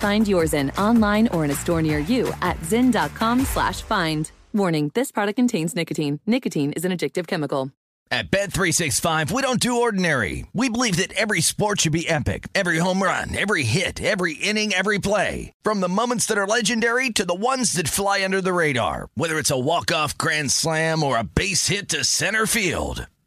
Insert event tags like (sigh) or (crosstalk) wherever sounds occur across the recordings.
Find yours in online or in a store near you at zyn.com slash find. Warning, this product contains nicotine. Nicotine is an addictive chemical. At Bet365, we don't do ordinary. We believe that every sport should be epic. Every home run, every hit, every inning, every play. From the moments that are legendary to the ones that fly under the radar. Whether it's a walk-off grand slam or a base hit to center field.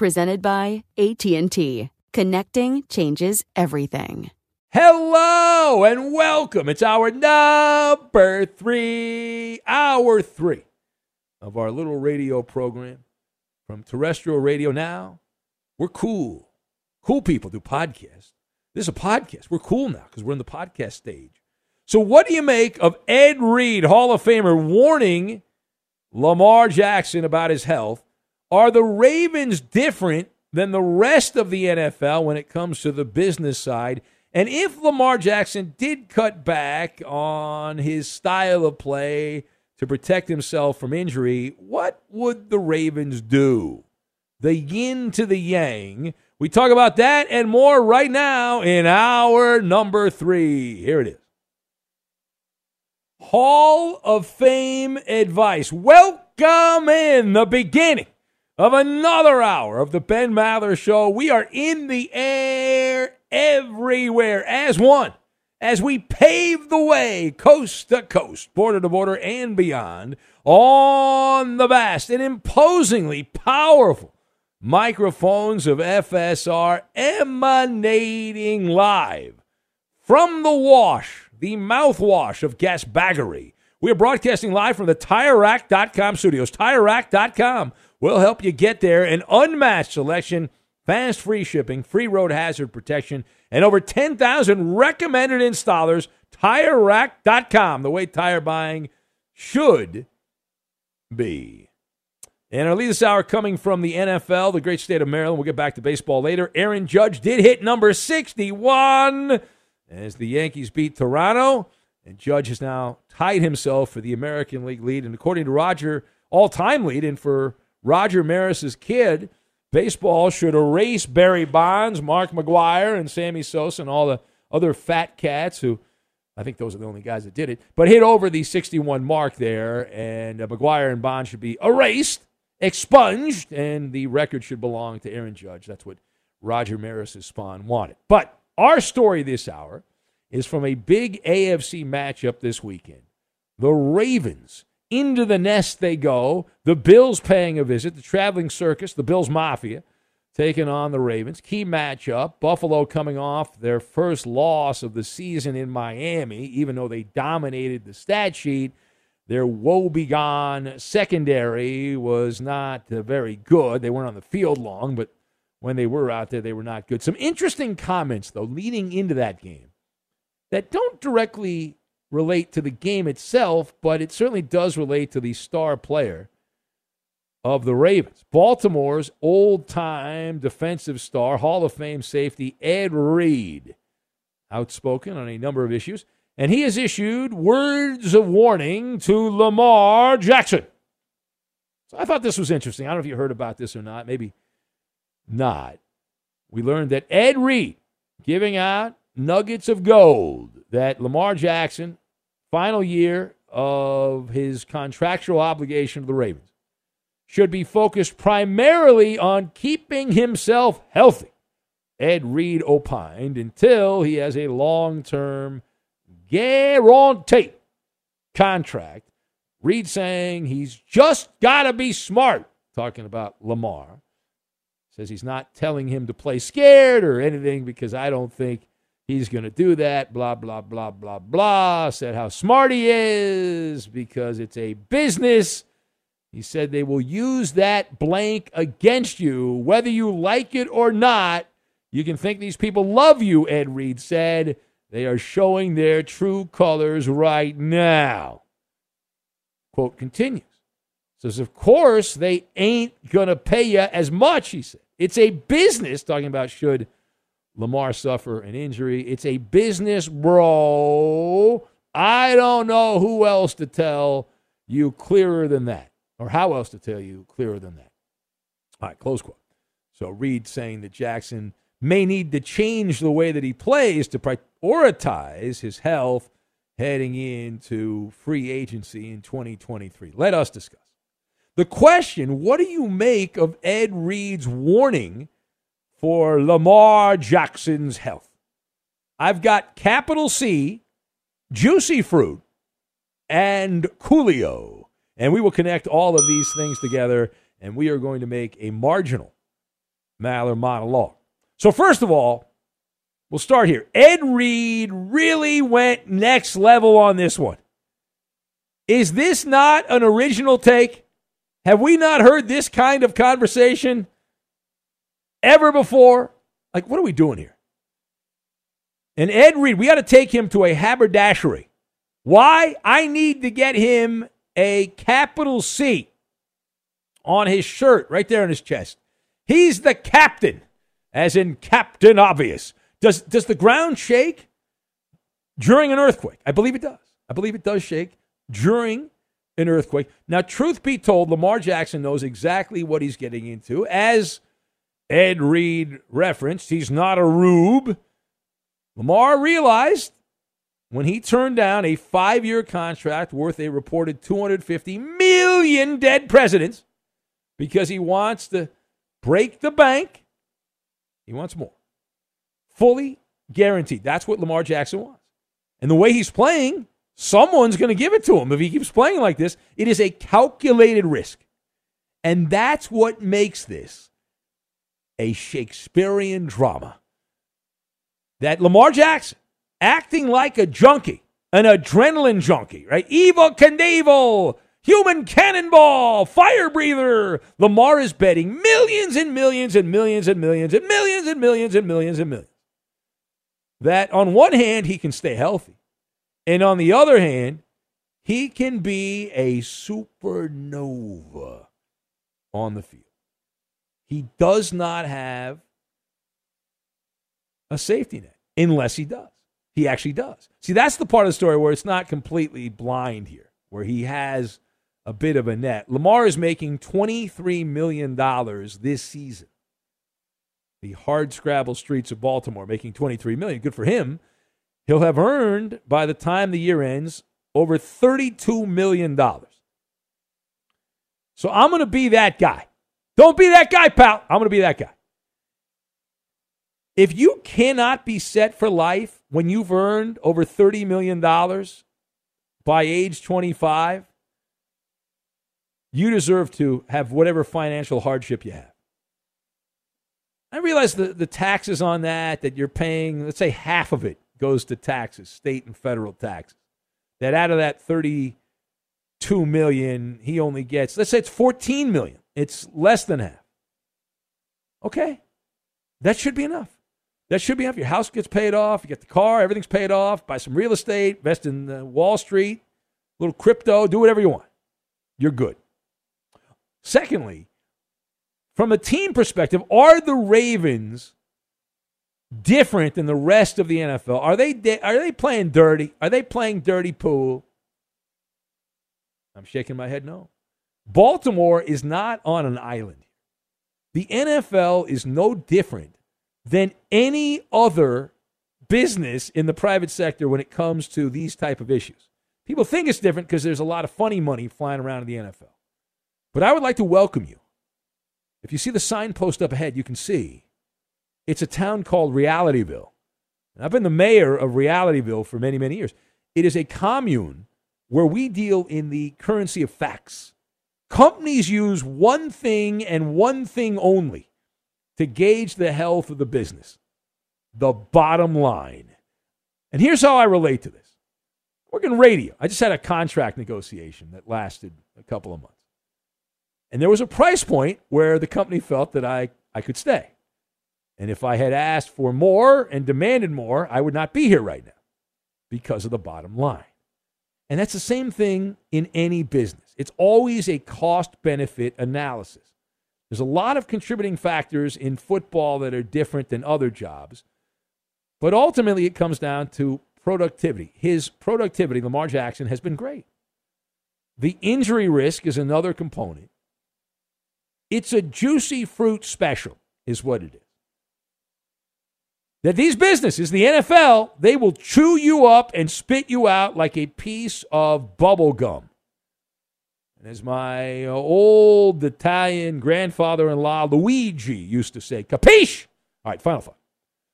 Presented by AT&T. Connecting changes everything. Hello and welcome. It's our number three, hour three of our little radio program from terrestrial radio now. We're cool. Cool people do podcasts. This is a podcast. We're cool now because we're in the podcast stage. So, what do you make of Ed Reed, Hall of Famer, warning Lamar Jackson about his health? Are the Ravens different than the rest of the NFL when it comes to the business side? And if Lamar Jackson did cut back on his style of play to protect himself from injury, what would the Ravens do? The yin to the yang. We talk about that and more right now in our number three. Here it is. Hall of Fame advice. Welcome in the beginning of another hour of the Ben Maller Show. We are in the air everywhere as one as we pave the way coast to coast, border to border, and beyond on the vast and imposingly powerful microphones of FSR emanating live from the wash, the mouthwash of gasbaggery. We are broadcasting live from the TireRack.com studios. TireRack.com will help you get there. An unmatched selection, fast free shipping, free road hazard protection, and over 10,000 recommended installers. TireRack.com, the way tire buying should be. And our lead this hour coming from the NFL, the great state of Maryland. We'll get back to baseball later. Aaron Judge did hit number 61 as the Yankees beat Toronto. And Judge has now tied himself for the American League lead. And according to Roger, all time lead. And for Roger Maris's kid, baseball should erase Barry Bonds, Mark McGwire, and Sammy Sosa, and all the other fat cats who I think those are the only guys that did it, but hit over the 61 mark there. And uh, McGwire and Bonds should be erased, expunged, and the record should belong to Aaron Judge. That's what Roger Maris's spawn wanted. But our story this hour is from a big AFC matchup this weekend. The Ravens into the nest they go. The Bills paying a visit, the traveling circus, the Bills Mafia taking on the Ravens. Key matchup. Buffalo coming off their first loss of the season in Miami, even though they dominated the stat sheet. Their woebegone secondary was not uh, very good. They weren't on the field long, but when they were out there, they were not good. Some interesting comments, though, leading into that game that don't directly relate to the game itself, but it certainly does relate to the star player of the Ravens. Baltimore's old time defensive star, Hall of Fame safety Ed Reed, outspoken on a number of issues, and he has issued words of warning to Lamar Jackson. So I thought this was interesting. I don't know if you heard about this or not, maybe not. We learned that Ed Reed giving out nuggets of gold that Lamar Jackson, final year of his contractual obligation to the Ravens, should be focused primarily on keeping himself healthy. Ed Reed opined until he has a long term guarantee contract. Reed saying he's just got to be smart, talking about Lamar. Says he's not telling him to play scared or anything because I don't think he's going to do that. Blah, blah, blah, blah, blah. Said how smart he is because it's a business. He said they will use that blank against you, whether you like it or not. You can think these people love you, Ed Reed said. They are showing their true colors right now. Quote continues. Says, of course, they ain't going to pay you as much, he said. It's a business, talking about should Lamar suffer an injury. It's a business, bro. I don't know who else to tell you clearer than that, or how else to tell you clearer than that. All right, close quote. So Reed saying that Jackson may need to change the way that he plays to prioritize his health heading into free agency in 2023. Let us discuss. The question what do you make of Ed Reed's warning for Lamar Jackson's health? I've got capital C, juicy fruit, and Coolio. And we will connect all of these things together, and we are going to make a marginal Maller monologue. So, first of all, we'll start here. Ed Reed really went next level on this one. Is this not an original take? Have we not heard this kind of conversation ever before? Like, what are we doing here? And Ed Reed, we got to take him to a haberdashery. Why? I need to get him a capital C on his shirt, right there on his chest. He's the captain, as in Captain Obvious. Does, does the ground shake during an earthquake? I believe it does. I believe it does shake during an earthquake. Now, truth be told, Lamar Jackson knows exactly what he's getting into. As Ed Reed referenced, he's not a rube. Lamar realized when he turned down a five year contract worth a reported 250 million dead presidents because he wants to break the bank, he wants more. Fully guaranteed. That's what Lamar Jackson wants. And the way he's playing, Someone's going to give it to him if he keeps playing like this. It is a calculated risk. And that's what makes this a Shakespearean drama. That Lamar Jackson, acting like a junkie, an adrenaline junkie, right? Evel Knievel, human cannonball, fire breather. Lamar is betting millions and millions and millions and millions and millions and millions and millions and millions. That on one hand, he can stay healthy. And on the other hand, he can be a supernova on the field. He does not have a safety net unless he does. He actually does. See, that's the part of the story where it's not completely blind here, where he has a bit of a net. Lamar is making $23 million this season. The hard scrabble streets of Baltimore making 23 million. Good for him. He'll have earned, by the time the year ends, over $32 million. So I'm going to be that guy. Don't be that guy, pal. I'm going to be that guy. If you cannot be set for life when you've earned over $30 million by age 25, you deserve to have whatever financial hardship you have. I realize the, the taxes on that, that you're paying, let's say half of it goes to taxes, state and federal taxes. That out of that 30 2 million, he only gets, let's say it's 14 million. It's less than half. Okay. That should be enough. That should be enough. Your house gets paid off, you get the car, everything's paid off, buy some real estate, invest in uh, Wall Street, little crypto, do whatever you want. You're good. Secondly, from a team perspective, are the Ravens different than the rest of the NFL? Are they are they playing dirty? Are they playing dirty pool? I'm shaking my head no. Baltimore is not on an island. The NFL is no different than any other business in the private sector when it comes to these type of issues. People think it's different because there's a lot of funny money flying around in the NFL. But I would like to welcome you. If you see the signpost up ahead, you can see it's a town called Realityville. And I've been the mayor of Realityville for many, many years. It is a commune where we deal in the currency of facts. Companies use one thing and one thing only to gauge the health of the business the bottom line. And here's how I relate to this working radio. I just had a contract negotiation that lasted a couple of months. And there was a price point where the company felt that I, I could stay. And if I had asked for more and demanded more, I would not be here right now because of the bottom line. And that's the same thing in any business. It's always a cost benefit analysis. There's a lot of contributing factors in football that are different than other jobs. But ultimately, it comes down to productivity. His productivity, Lamar Jackson, has been great. The injury risk is another component. It's a juicy fruit special, is what it is. That these businesses, the NFL, they will chew you up and spit you out like a piece of bubble gum. And as my old Italian grandfather in law, Luigi, used to say, capiche? All right, final thought.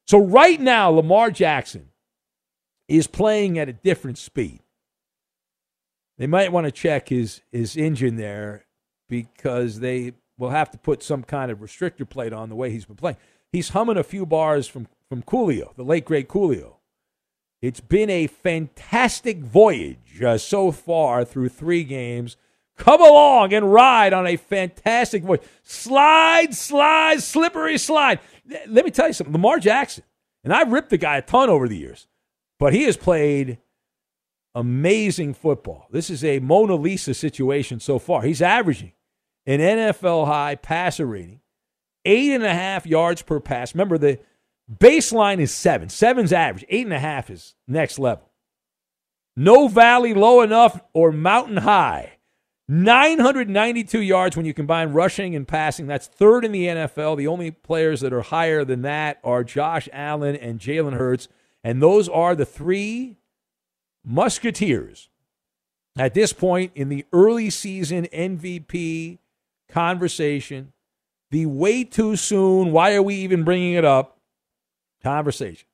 So, right now, Lamar Jackson is playing at a different speed. They might want to check his, his engine there because they will have to put some kind of restrictor plate on the way he's been playing. He's humming a few bars from, from Coolio, the late great Coolio. It's been a fantastic voyage uh, so far through three games. Come along and ride on a fantastic voyage. Slide, slide, slippery slide. Let me tell you something. Lamar Jackson, and I've ripped the guy a ton over the years, but he has played amazing football. This is a Mona Lisa situation so far. He's averaging an NFL high passer rating, eight and a half yards per pass. Remember, the baseline is seven. Seven's average. Eight and a half is next level. No valley low enough or mountain high. 992 yards when you combine rushing and passing. That's third in the NFL. The only players that are higher than that are Josh Allen and Jalen Hurts. And those are the three musketeers at this point in the early season MVP conversation, the way too soon, why are we even bringing it up conversation.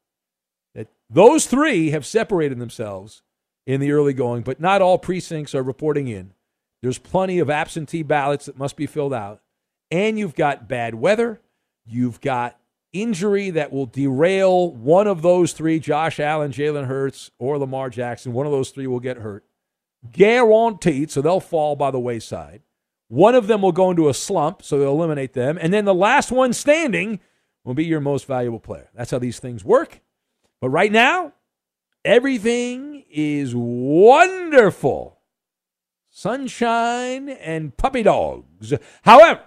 That those three have separated themselves in the early going, but not all precincts are reporting in. There's plenty of absentee ballots that must be filled out. And you've got bad weather. You've got injury that will derail one of those three Josh Allen, Jalen Hurts, or Lamar Jackson. One of those three will get hurt. Guaranteed, so they'll fall by the wayside. One of them will go into a slump, so they'll eliminate them. And then the last one standing will be your most valuable player. That's how these things work. But right now, everything is wonderful. Sunshine and puppy dogs. However,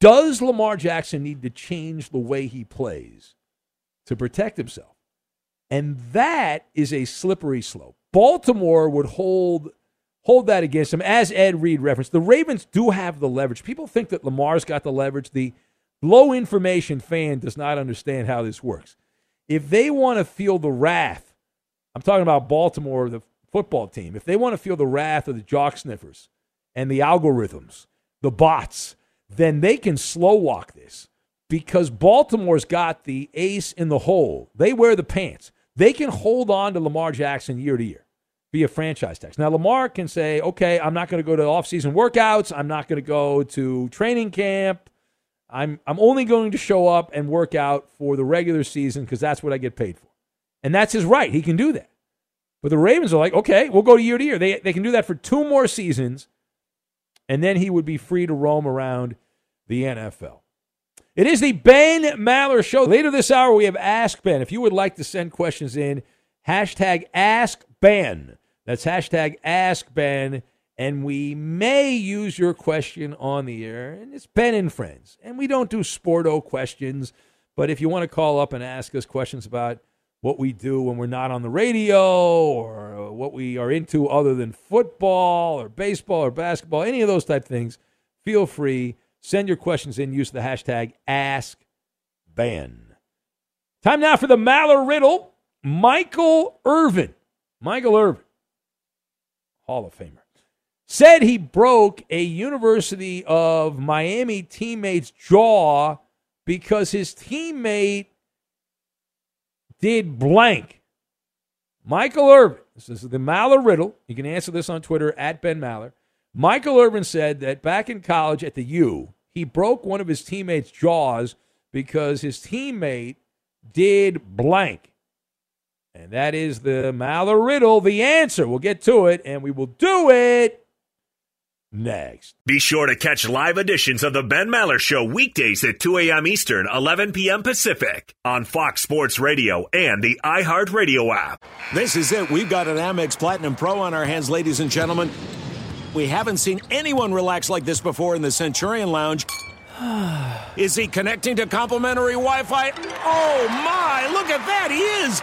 does Lamar Jackson need to change the way he plays to protect himself? And that is a slippery slope. Baltimore would hold hold that against him. As Ed Reed referenced, the Ravens do have the leverage. People think that Lamar's got the leverage. The low information fan does not understand how this works. If they want to feel the wrath, I'm talking about Baltimore, the football team, if they want to feel the wrath of the jock sniffers and the algorithms, the bots, then they can slow walk this because Baltimore's got the ace in the hole. They wear the pants. They can hold on to Lamar Jackson year to year via franchise tax. Now, Lamar can say, okay, I'm not going to go to offseason workouts. I'm not going to go to training camp. I'm, I'm only going to show up and work out for the regular season because that's what I get paid for. And that's his right. He can do that. But the Ravens are like, okay, we'll go to year to year. They, they can do that for two more seasons, and then he would be free to roam around the NFL. It is the Ben Maller Show. Later this hour, we have Ask Ben. If you would like to send questions in, hashtag Ask Ben. That's hashtag Ask Ben. And we may use your question on the air. And it's Ben and Friends. And we don't do sporto questions. But if you want to call up and ask us questions about what we do when we're not on the radio or uh, what we are into other than football or baseball or basketball, any of those type things, feel free. Send your questions in. Use the hashtag AskBen. Time now for the Maller Riddle. Michael Irvin. Michael Irvin, Hall of Famer, said he broke a University of Miami teammate's jaw because his teammate did blank. Michael Irvin, this is the Maller riddle. You can answer this on Twitter at Ben Maller. Michael Irvin said that back in college at the U, he broke one of his teammates' jaws because his teammate did blank. And that is the Maller riddle, the answer. We'll get to it, and we will do it next. Be sure to catch live editions of the Ben Maller Show weekdays at 2 a.m. Eastern, 11 p.m. Pacific on Fox Sports Radio and the iHeartRadio app. This is it. We've got an Amex Platinum Pro on our hands, ladies and gentlemen. We haven't seen anyone relax like this before in the Centurion Lounge. (sighs) Is he connecting to complimentary Wi Fi? Oh my, look at that, he is!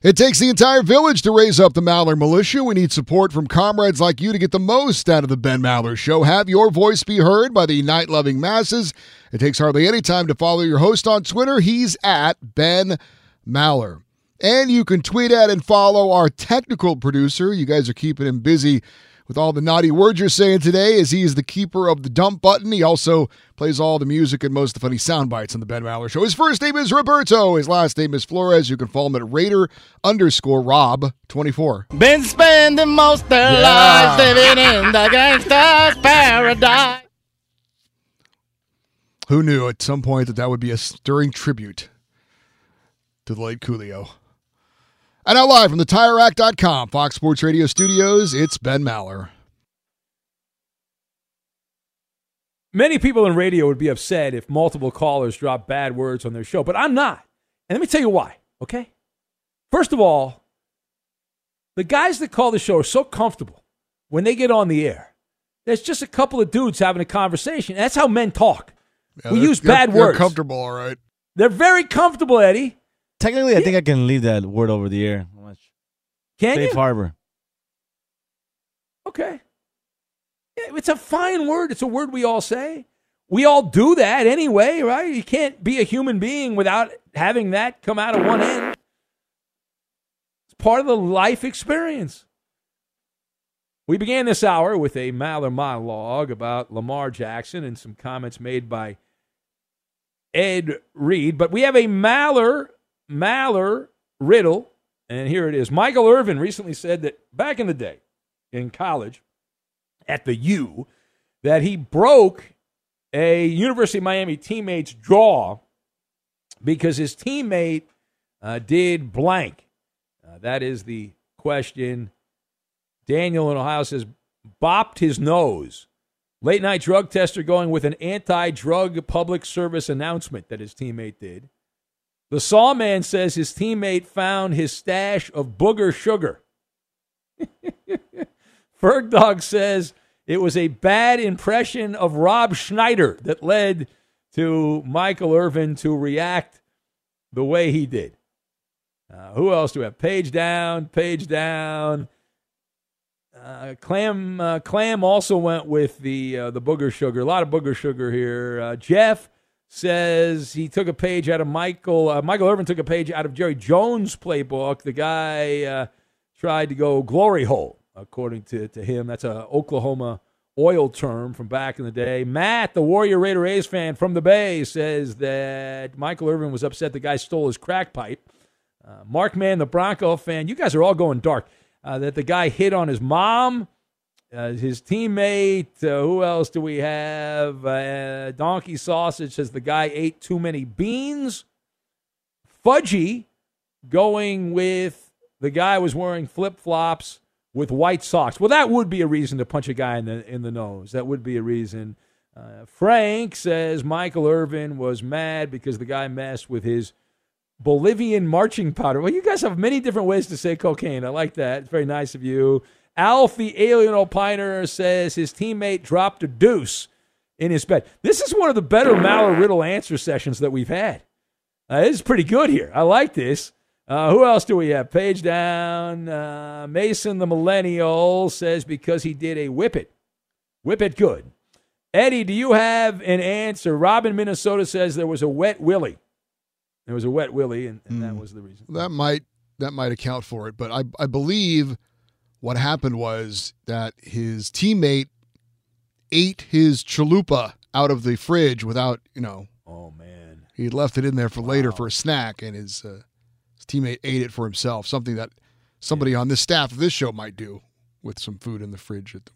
It takes the entire village to raise up the Maller Militia. We need support from comrades like you to get the most out of the Ben Maller Show. Have your voice be heard by the night loving masses. It takes hardly any time to follow your host on Twitter. He's at Ben Maller. And you can tweet at and follow our technical producer. You guys are keeping him busy with all the naughty words you're saying today, as he is the keeper of the dump button. He also plays all the music and most of the funny sound bites on the Ben Maller Show. His first name is Roberto. His last name is Flores. You can follow him at Raider underscore Rob 24. Been spending most their yeah. lives living in the gangster's paradise. Who knew at some point that that would be a stirring tribute to the late Coolio? And now live from the TireRack.com Fox Sports Radio studios, it's Ben Maller. many people in radio would be upset if multiple callers drop bad words on their show, but I'm not. And let me tell you why, okay? First of all, the guys that call the show are so comfortable when they get on the air. There's just a couple of dudes having a conversation. That's how men talk. Yeah, we they're- use they're- bad they're words. comfortable, all right. They're very comfortable, Eddie. Technically, I think I can leave that word over the air. Can Safe you? harbor. Okay. Yeah, it's a fine word. It's a word we all say. We all do that anyway, right? You can't be a human being without having that come out of one end. It's part of the life experience. We began this hour with a Maller monologue about Lamar Jackson and some comments made by Ed Reed. But we have a Maller, Maller riddle, and here it is. Michael Irvin recently said that back in the day in college at the U, that he broke a University of Miami teammate's jaw because his teammate uh, did blank. Uh, that is the question. Daniel in Ohio says, bopped his nose. Late night drug tester going with an anti drug public service announcement that his teammate did. The Sawman says his teammate found his stash of booger sugar. (laughs) Ferg Dog says it was a bad impression of Rob Schneider that led to Michael Irvin to react the way he did. Uh, who else do we have? Page down, page down. Uh, Clam uh, Clam also went with the uh, the booger sugar. A lot of booger sugar here. Uh, Jeff says he took a page out of Michael. Uh, Michael Irvin took a page out of Jerry Jones' playbook. The guy uh, tried to go glory hole, according to, to him. That's a Oklahoma oil term from back in the day. Matt, the Warrior Raider A's fan from the Bay, says that Michael Irvin was upset the guy stole his crack pipe. Uh, Mark Mann, the Bronco fan, you guys are all going dark. Uh, that the guy hit on his mom, uh, his teammate. Uh, who else do we have? Uh, Donkey Sausage says the guy ate too many beans. Fudgy going with the guy was wearing flip flops with white socks. Well, that would be a reason to punch a guy in the in the nose. That would be a reason. Uh, Frank says Michael Irvin was mad because the guy messed with his Bolivian marching powder. Well, you guys have many different ways to say cocaine. I like that. It's very nice of you. Alf, the alien opiner, says his teammate dropped a deuce in his bed. This is one of the better Maller Riddle answer sessions that we've had. Uh, this is pretty good here. I like this. Uh, who else do we have? Page down. Uh, Mason, the millennial, says because he did a whip it. Whip it good. Eddie, do you have an answer? Robin, Minnesota says there was a wet willy. There was a wet willy, and, and that was the reason. That might that might account for it, but I I believe what happened was that his teammate ate his chalupa out of the fridge without you know. Oh man, he left it in there for later for a snack, and his uh, his teammate ate it for himself. Something that somebody on this staff of this show might do with some food in the fridge at the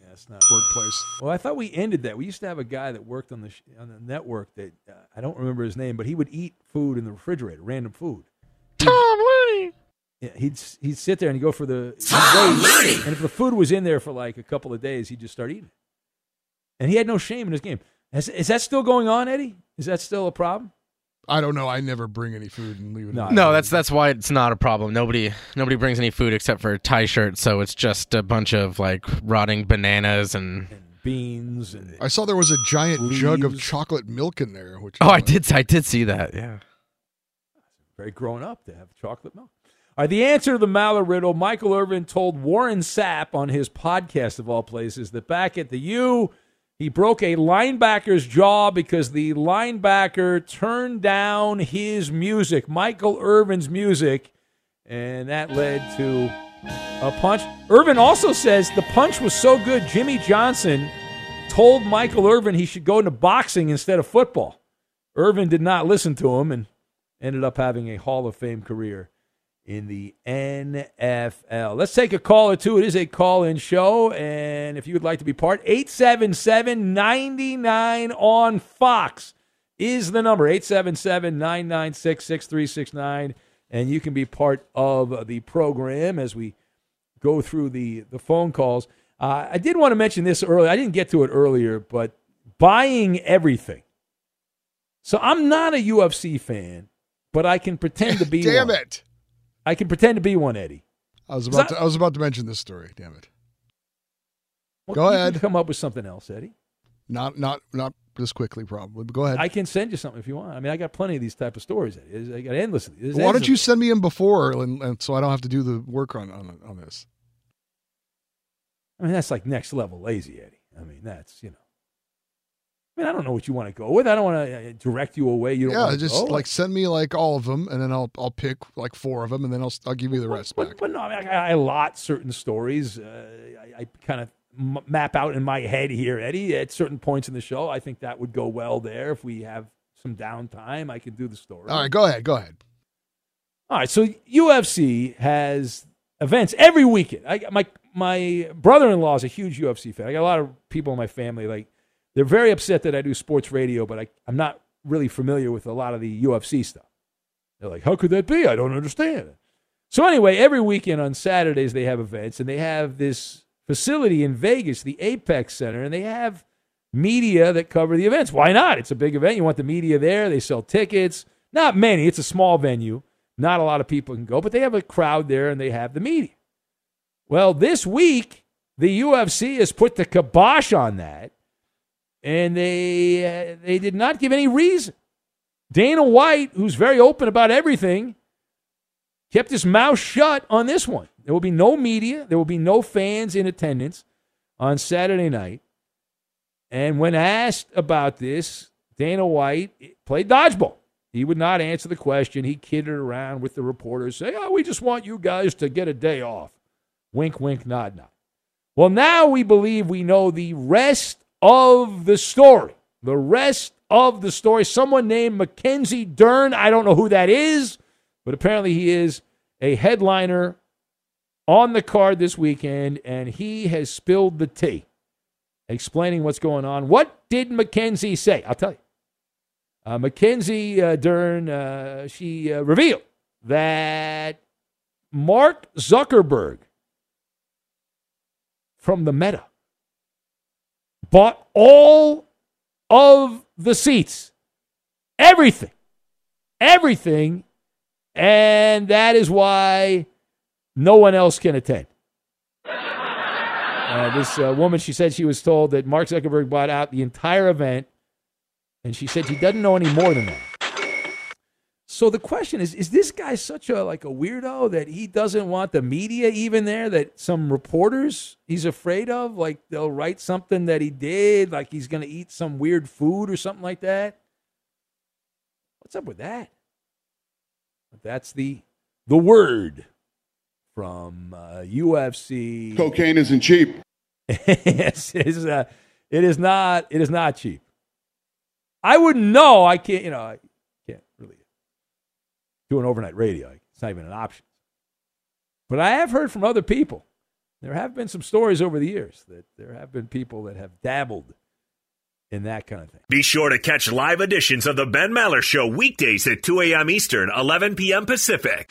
workplace. Well, I thought we ended that. We used to have a guy that worked on the sh- on the network that uh, I don't remember his name, but he would eat food in the refrigerator, random food. Tom Looney. Yeah, he'd he'd sit there and he'd go for the he'd wait, and if the food was in there for like a couple of days, he'd just start eating. And he had no shame in his game. Is, is that still going on, Eddie? Is that still a problem? I don't know. I never bring any food and leave it. in No, that's that's why it's not a problem. Nobody nobody brings any food except for a tie shirt, so it's just a bunch of like rotting bananas and beans and I saw there was a giant jug of chocolate milk in there. Which Oh, I did I did see that. Yeah. Very grown up to have chocolate milk. Right, the answer to the Maller riddle Michael Irvin told Warren Sapp on his podcast, of all places, that back at the U, he broke a linebacker's jaw because the linebacker turned down his music, Michael Irvin's music, and that led to a punch. Irvin also says the punch was so good, Jimmy Johnson told Michael Irvin he should go into boxing instead of football. Irvin did not listen to him and ended up having a Hall of Fame career in the NFL. Let's take a call or two. It is a call in show. And if you would like to be part, 877 99 on Fox is the number 877 996 6369. And you can be part of the program as we go through the, the phone calls. Uh, I did want to mention this earlier. I didn't get to it earlier, but buying everything. So I'm not a UFC fan, but I can pretend to be (laughs) Damn one. it. I can pretend to be one, Eddie. I was about that- to, I was about to mention this story. Damn it. Well, Go ahead. Come up with something else, Eddie. Not not not this quickly, probably. But go ahead. I can send you something if you want. I mean, I got plenty of these type of stories. Eddie. I got. There's Why don't you send me in before, and, and so I don't have to do the work on on, on this? I mean, that's like next level lazy, Eddie. I mean, that's you know. I mean, I don't know what you want to go with. I don't want to direct you away. You don't Yeah, just go. like send me like all of them, and then I'll I'll pick like four of them, and then I'll I'll give you the rest back. But, but no, I, mean, I, I lot certain stories. Uh, I, I kind of m- map out in my head here, Eddie, at certain points in the show. I think that would go well there. If we have some downtime, I can do the story. All right, go ahead, go ahead. All right, so UFC has events every weekend. I my my brother-in-law is a huge UFC fan. I got a lot of people in my family like they're very upset that I do sports radio, but I, I'm not really familiar with a lot of the UFC stuff. They're like, "How could that be? I don't understand." So anyway, every weekend on Saturdays they have events, and they have this facility in Vegas, the Apex Center, and they have media that cover the events. Why not? It's a big event. You want the media there. They sell tickets. Not many. It's a small venue. Not a lot of people can go, but they have a crowd there and they have the media. Well, this week, the UFC has put the kibosh on that, and they uh, they did not give any reason. Dana White, who's very open about everything, kept his mouth shut on this one. There will be no media, there will be no fans in attendance on Saturday night. And when asked about this, Dana White played dodgeball. He would not answer the question. He kidded around with the reporters, say, "Oh, we just want you guys to get a day off." Wink, wink, nod, nod. Well, now we believe we know the rest of the story. The rest of the story. Someone named Mackenzie Dern. I don't know who that is, but apparently he is a headliner on the card this weekend, and he has spilled the tea, explaining what's going on. What did Mackenzie say? I'll tell you. Uh, Mackenzie uh, Dern, uh, she uh, revealed that Mark Zuckerberg from the Meta bought all of the seats, everything, everything, and that is why no one else can attend. Uh, this uh, woman, she said she was told that Mark Zuckerberg bought out the entire event, and she said she doesn't know any more than that. So the question is: Is this guy such a like a weirdo that he doesn't want the media even there? That some reporters he's afraid of, like they'll write something that he did, like he's going to eat some weird food or something like that. What's up with that? That's the the word from uh, UFC. Cocaine isn't cheap. yes, (laughs) it is. Uh, it is not. It is not cheap. I wouldn't know. I can't. You know, I can't really do an overnight radio. It's not even an option. But I have heard from other people. There have been some stories over the years that there have been people that have dabbled in that kind of thing. Be sure to catch live editions of the Ben Maller Show weekdays at 2 a.m. Eastern, 11 p.m. Pacific.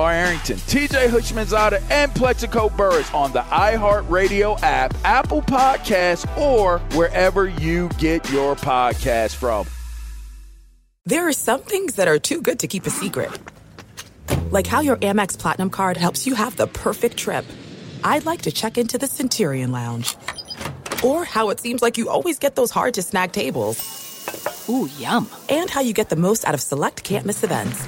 Arrington, TJ Houshmandzadeh, and Plaxico Burress on the iHeartRadio app, Apple Podcasts, or wherever you get your podcast from. There are some things that are too good to keep a secret. Like how your Amex Platinum card helps you have the perfect trip. I'd like to check into the Centurion Lounge. Or how it seems like you always get those hard to snag tables. Ooh, yum. And how you get the most out of select can't miss events.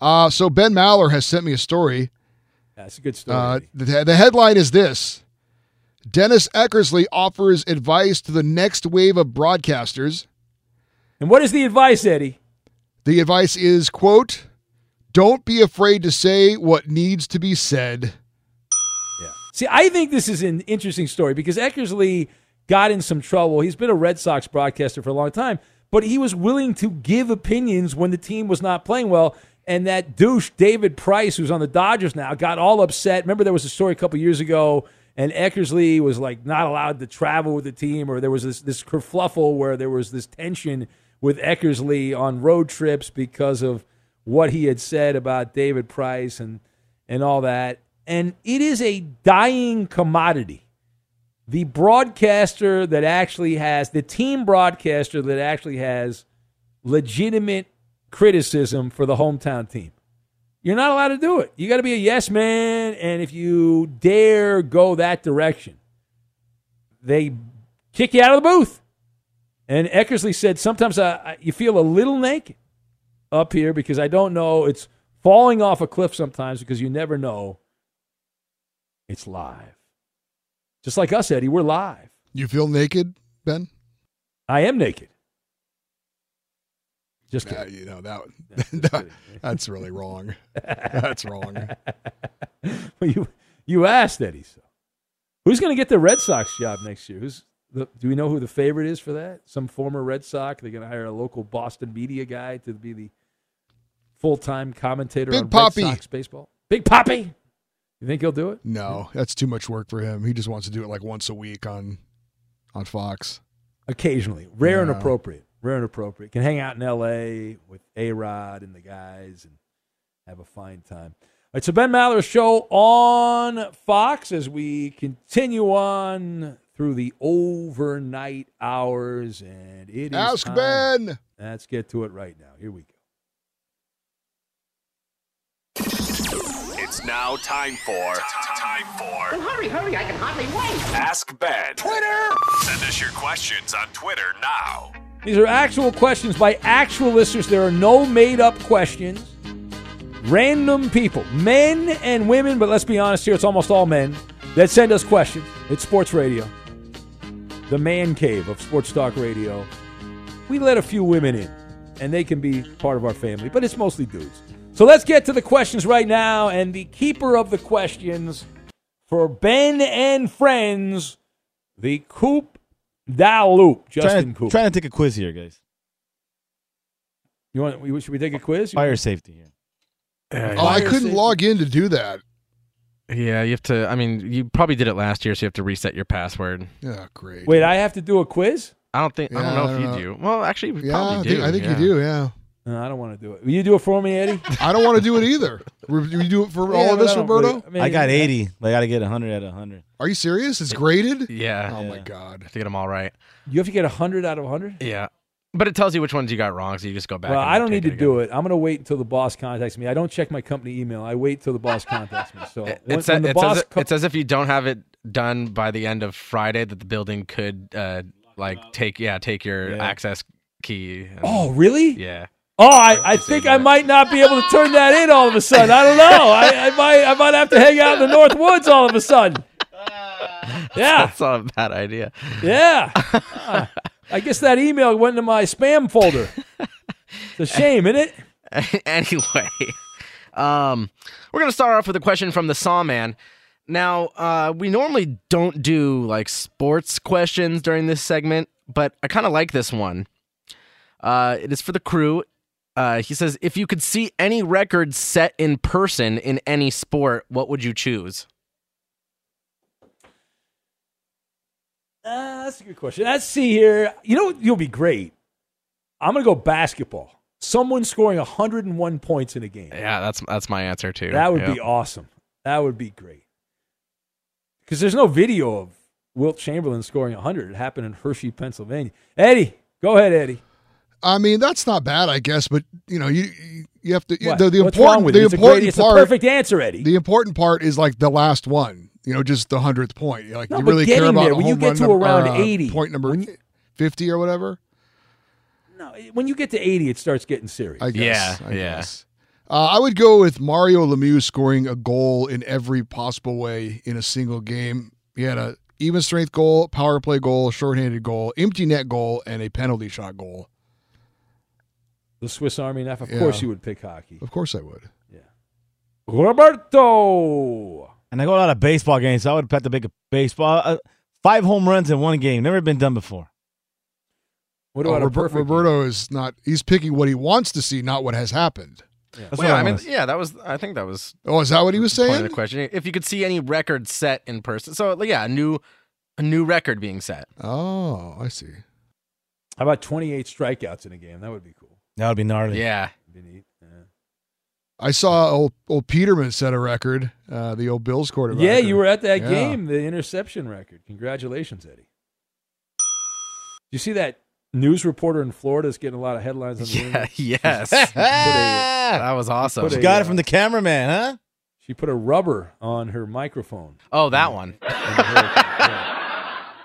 Uh, so Ben Maller has sent me a story. That's a good story. Uh, the, the headline is this Dennis Eckersley offers advice to the next wave of broadcasters. And what is the advice, Eddie? The advice is, quote, don't be afraid to say what needs to be said. Yeah. See, I think this is an interesting story because Eckersley got in some trouble. He's been a Red Sox broadcaster for a long time, but he was willing to give opinions when the team was not playing well. And that douche, David Price, who's on the Dodgers now, got all upset. Remember, there was a story a couple years ago, and Eckersley was like not allowed to travel with the team, or there was this, this kerfluffle where there was this tension with Eckersley on road trips because of what he had said about David Price and, and all that. And it is a dying commodity the broadcaster that actually has the team broadcaster that actually has legitimate criticism for the hometown team. You're not allowed to do it. You got to be a yes man, and if you dare go that direction, they kick you out of the booth. And Eckersley said sometimes I, you feel a little naked up here because I don't know. It's falling off a cliff sometimes because you never know. It's live. Just like us, Eddie, we're live. You feel naked, Ben? I am naked. Just Uh, kidding. you know that, (laughs) that that's really wrong. (laughs) That's wrong. (laughs) well, you you asked Eddie. So, who's going to get the Red Sox job next year? Who's the, do we know who the favorite is for that? Some former Red Sox. They're going to hire a local Boston media guy to be the full time commentator Big on Papi. Red Sox baseball. Big Papi. You think he'll do it? No, that's too much work for him. He just wants to do it like once a week on on Fox. Occasionally, rare and appropriate. Rare and appropriate. Can hang out in L.A. with A Rod and the guys and have a fine time. All right, so Ben Maller's show on Fox as we continue on through the overnight hours, and it is Ask time. Ben. Let's get to it right now. Here we go. It's now time for time for Well, hurry, hurry, I can hardly wait. Ask Ben. Twitter. Send us your questions on Twitter now. These are actual questions by actual listeners. There are no made up questions. Random people, men and women, but let's be honest here, it's almost all men that send us questions. It's sports radio, the man cave of sports talk radio. We let a few women in, and they can be part of our family, but it's mostly dudes. So let's get to the questions right now. And the keeper of the questions for Ben and friends, the Coop Dalup, Justin trying, to, Cooper. trying to take a quiz here, guys. You want? we- Should we take a quiz? Fire safety here. Oh, I couldn't log in to do that. Yeah, you have to. I mean, you probably did it last year, so you have to reset your password. Yeah, great. Wait, I have to do a quiz? I don't think. I Yeah, don't know I if don't you know. do. Well, actually, you Yeah, probably I do. think, I think yeah. you do. Yeah. No, I don't want to do it. Will you do it for me, Eddie? (laughs) I don't want to do it either. Will you do it for Yeah, all of but us, I Roberto? really- I mean, I got 80. I got to get 100 out of 100. Are you serious? It's graded? Yeah. Oh my god. To get them all right. You have to get hundred out of hundred. Yeah. But it tells you which ones you got wrong, so you just go back. Well, and I don't need to it do it. I'm going to wait until the boss contacts me. I don't check my company email. I wait till the boss contacts me. So (laughs) It, when, it, when the it boss says, co- it says if you don't have it done by the end of Friday, that the building could uh, like take yeah take your Yeah. access key. and- Oh, really? Yeah. Oh, I, I think I might not be able to turn that in all of a sudden. I don't know. I, I might I might have to hang out in the North Woods all of a sudden. (laughs) Yeah. That's not a bad idea. Yeah. (laughs) Ah, I guess that email went into my spam folder. It's a shame, isn't it? (laughs) anyway, um, we're gonna start off with a question from the Sawman. Now, uh, we normally don't do like sports questions during this segment, but I kind of like this one. Uh, it is for the crew. Uh, he says, if you could see any record set in person in any sport, what would you choose? Uh, that's a good question. Let's see here. You know, you'll be great. I'm going to go basketball. Someone scoring 101 points in a game. Yeah, that's that's my answer too. That would Yeah. be awesome. That would be great. Because there's no video of Wilt Chamberlain scoring 100. It happened in Hershey, Pennsylvania. Eddie, go ahead, Eddie. I mean, that's not bad, I guess, but you know, you you- you have to What? the, the What's important wrong with the? It's important great- it's a part perfect answer, Eddie. The important part is like the last one, you know, just the hundredth point. Like No, you but really care about there, when you get run to number- around uh, 80, point number fifty or whatever. No, when you get to 80, it starts getting serious. I guess. Yeah, I yeah. guess. Uh, I would go with Mario Lemieux scoring a goal in every possible way in a single game. He had a even strength goal, power play goal, shorthanded goal, empty net goal, and a penalty shot goal. The Swiss Army knife. Of Yeah. course, you would pick hockey. Of course, I would. Yeah. Roberto. And I go a lot of baseball games, so I would bet to pick a baseball. Uh, five home runs in one game. Never been done before. What Oh, about a Robert- perfect Roberto is not. He's picking what he wants to see, not what has happened. That's Well, what yeah, I I mean, yeah, that was. I think that was. Oh, is that what he was point of saying? the question. If you could see any record set in person, so yeah, a new, a new record being set. Oh, I see. How about 28 strikeouts in a game? That would be cool. That would be gnarly. Yeah. Be neat. I saw old, old Peterman set a record. Uh, the old Bills quarterback. Yeah, you were at that Yeah. game, the interception record. Congratulations, Eddie. You see that news reporter in Florida is getting a lot of headlines on the Yeah, internet? (laughs) yes. A- that was awesome. She You a, got uh, it from the cameraman, huh? She put a rubber on her microphone. Oh, that one.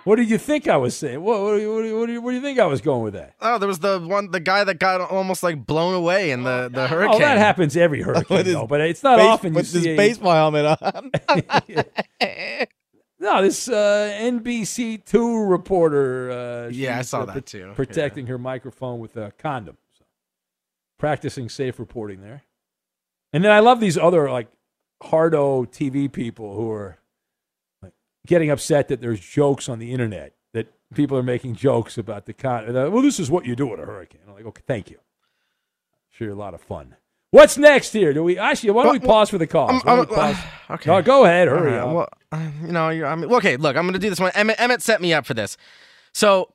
What did you think I was saying? What, what, do you- what, what, do you, what do you think I was going with that? Oh, there was the one, the guy that got almost like blown away in the the hurricane. Oh, that happens every (laughs) hurricane, his though, but it's not Base- often you with his see a- baseball helmet on. (laughs) No, this uh, NBC two reporter. Uh, Yeah, I saw uh, that too. Protecting her microphone with a condom, so. practicing safe reporting there. And then I love these other like hardo TV people who are getting upset that there's jokes on the internet that people are making jokes about the con. uh, Well, this is what you do at a hurricane. I'm like, okay, thank you. Sure, you're a lot of fun. What's next here? Do we actually? Why don't we pause for the call? Uh, okay. No, go ahead. Hurry All up. Well, uh, you know, you're, I mean, okay. Look, I'm going to do this one. Emmett, Emmett set me up for this. So,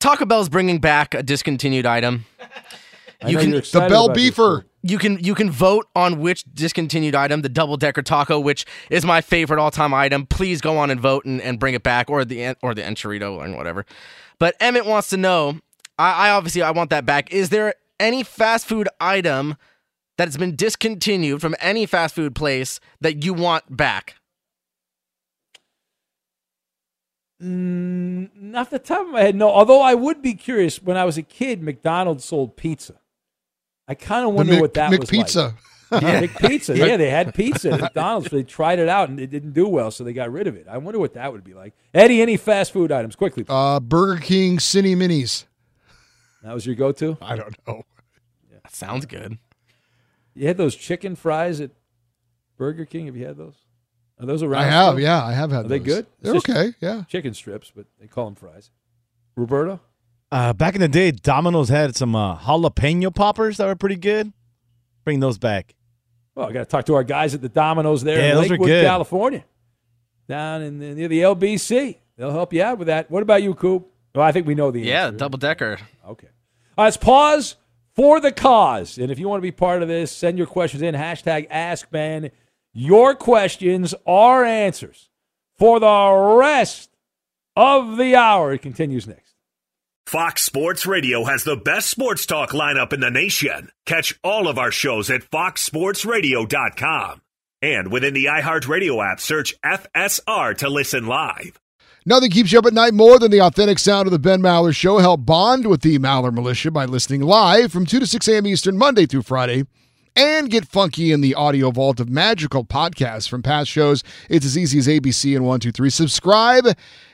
Taco Bell's bringing back a discontinued item. (laughs) You're excited about this, too. You can you can vote on which discontinued item, the double decker taco, which is my favorite all time item. Please go on and vote and, and bring it back, or the or the enchirito or whatever. But Emmett wants to know. I, I obviously I want that back. Is there any fast food item that has been discontinued from any fast food place that you want back? Mm, the top of my head, no. Although I would be curious. When I was a kid, McDonald's sold pizza. I kind of wonder Mc- what that was McPizza. (laughs) like. Yeah. McPizza. Yeah, they had pizza at McDonald's. They tried it out and it didn't do well, so they got rid of it. I wonder what that would be like. Eddie, any fast food items quickly? Uh, Burger King Cini Minis. That was your go-to. I don't know. That sounds good. You had those chicken fries at Burger King. Have you had those? Are those around? I have, still? yeah, I have had Are they those. good? They're okay, yeah. Chicken strips, but they call them fries. Roberto? Uh, back in the day, Domino's had some uh, jalapeno poppers that were pretty good. Bring those back. Well, I got to talk to our guys at the Domino's there Yeah, in those are Lakewood, good. California, down in the, near the LBC. They'll help you out with that. What about you, Coop? Well, I think we know the Yeah, answer. double decker. Okay. All right, let's pause for the cause. And if you want to be part of this, send your questions in. Hashtag AskBen. Your questions are answers for the rest of the hour. It continues next. Fox Sports Radio has the best sports talk lineup in the nation. Catch all of our shows at foxsportsradio.com. And within the iHeartRadio app, search FSR to listen live. Nothing keeps you up at night more than the authentic sound of the Ben Maller Show. Help bond with the Maller Militia by listening live from 2 to 6 a.m. Eastern, Monday through Friday. And get funky in the audio vault of magical podcasts from past shows. It's as easy as ABC and 123. Subscribe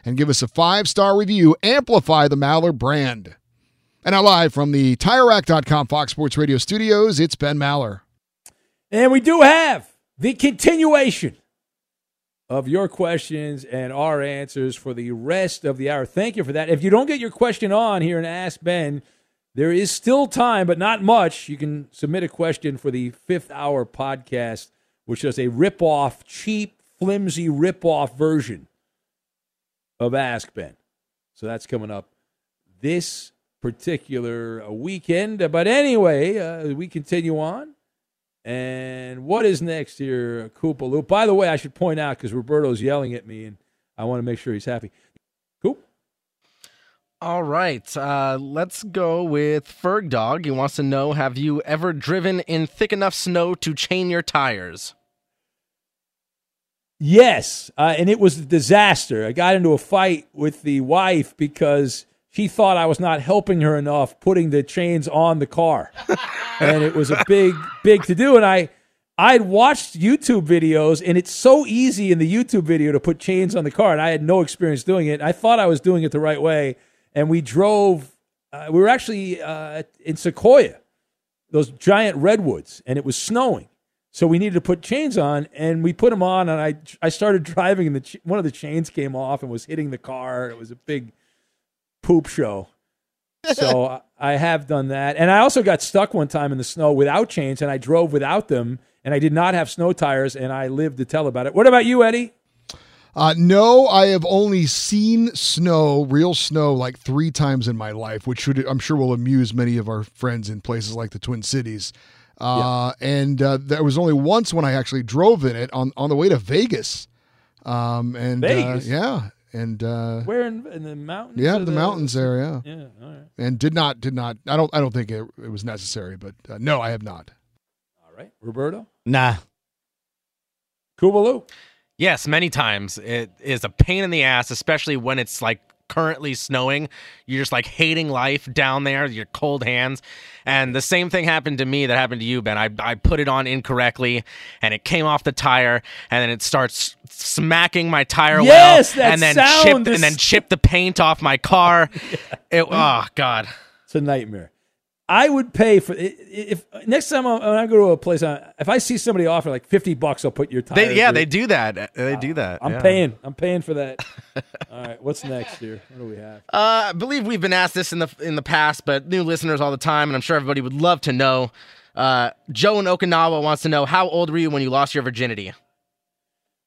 and give us a five star review. Amplify the Maller brand. And now, live from the TireRack.com Fox Sports Radio studios, it's Ben Maller. And we do have the continuation of your questions and our answers for the rest of the hour. Thank you for that. If you don't get your question on here and Ask Ben, there is still time, but not much. You can submit a question for the fifth hour podcast, which is a rip-off, cheap, flimsy rip-off version of Ask Ben. So that's coming up this particular uh, weekend. But anyway, uh, we continue on. And what is next here, Koopa? By the way, I should point out because Roberto's yelling at me, and I want to make sure he's happy. Coop. All right, uh, let's go with Ferg Dog. He wants to know Have you ever driven in thick enough snow to chain your tires? Yes, uh, and it was a disaster. I got into a fight with the wife because she thought I was not helping her enough putting the chains on the car, (laughs) and it was a big, big to do. And I, I'd watched YouTube videos, and it's so easy in the YouTube video to put chains on the car, and I had no experience doing it. I thought I was doing it the right way, and we drove. Uh, we were actually uh, in Sequoia, those giant redwoods, and it was snowing. So we needed to put chains on, and we put them on, and I I started (laughs) driving, and the ch- one of the chains came off and was hitting the car. It was a big poop show. (laughs) So I- I have done that, and I also got stuck one time in the snow without chains, and I drove without them, and I did not have snow tires, and I lived to tell about it. What about you, Eddie? Uh, no, I have only seen snow, real snow, like three times in my life, which should, I'm sure will amuse many of our friends in places like the Twin Cities. Uh, And uh, there was only once when I actually drove in it on, on the way to Vegas. Um, and uh, Vegas? yeah, and uh, Where in, in the mountains? yeah, or the, mountains there, yeah. Yeah, all right. And did not, did not. I don't, I don't think it, it was necessary, but uh, no, I have not. All right, Roberto. Nah. Kubaloo. Yes, many times. It is a pain in the ass, especially when it's like currently snowing. You're just like hating life down there, your cold hands. And the same thing happened to me that happened to you, Ben. I, I put it on incorrectly and it came off the tire and then it starts smacking my tire Yes, well and then chipped is- and then chipped the paint off my car. (laughs) It oh god. It's a nightmare. I would pay for if next time I- when I go to a place, if I see somebody offer like fifty bucks, I'll put your tire. They, yeah, they do that. They do that. I'm yeah. paying. I'm paying for that. (laughs) All right, what's next here? What do we have? Uh, I believe we've been asked this in the in the past, but new listeners all the time, and I'm sure everybody would love to know. Uh, Joe in Okinawa wants to know how old were you when you lost your virginity?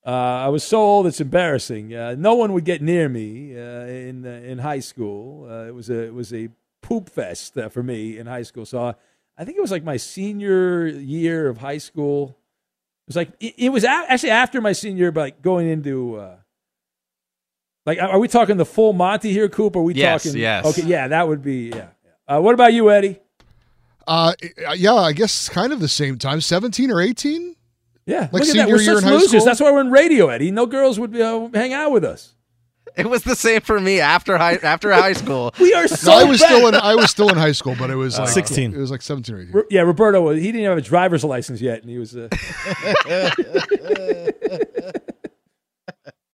Uh, I was so old, it's embarrassing. Uh, no one would get near me uh, in uh, in high school. Uh, it was a it was a poop fest uh, for me in high school. So I, I think it was like my senior year of high school. It was like it, it was a- actually after my senior, year, but like going into. Uh, like, are we talking the full Monty here, Coop? Are we Yes, talking? yes. Okay, yeah, that would be yeah. yeah. Uh, what about you, Eddie? Uh, yeah, I guess kind of the same time, 17 or 18? Yeah, Like look at that. senior We're year such in high losers. school? That's why we're in radio, Eddie. No girls would uh, hang out with us. (laughs) It was the same for me after high after high school. (laughs) We are No, so I was bad. still in I was still in high school, but it was (laughs) like 16. It was like 17 or 18. Ro- Yeah, Roberto, he didn't have a driver's license yet, and he was. Uh,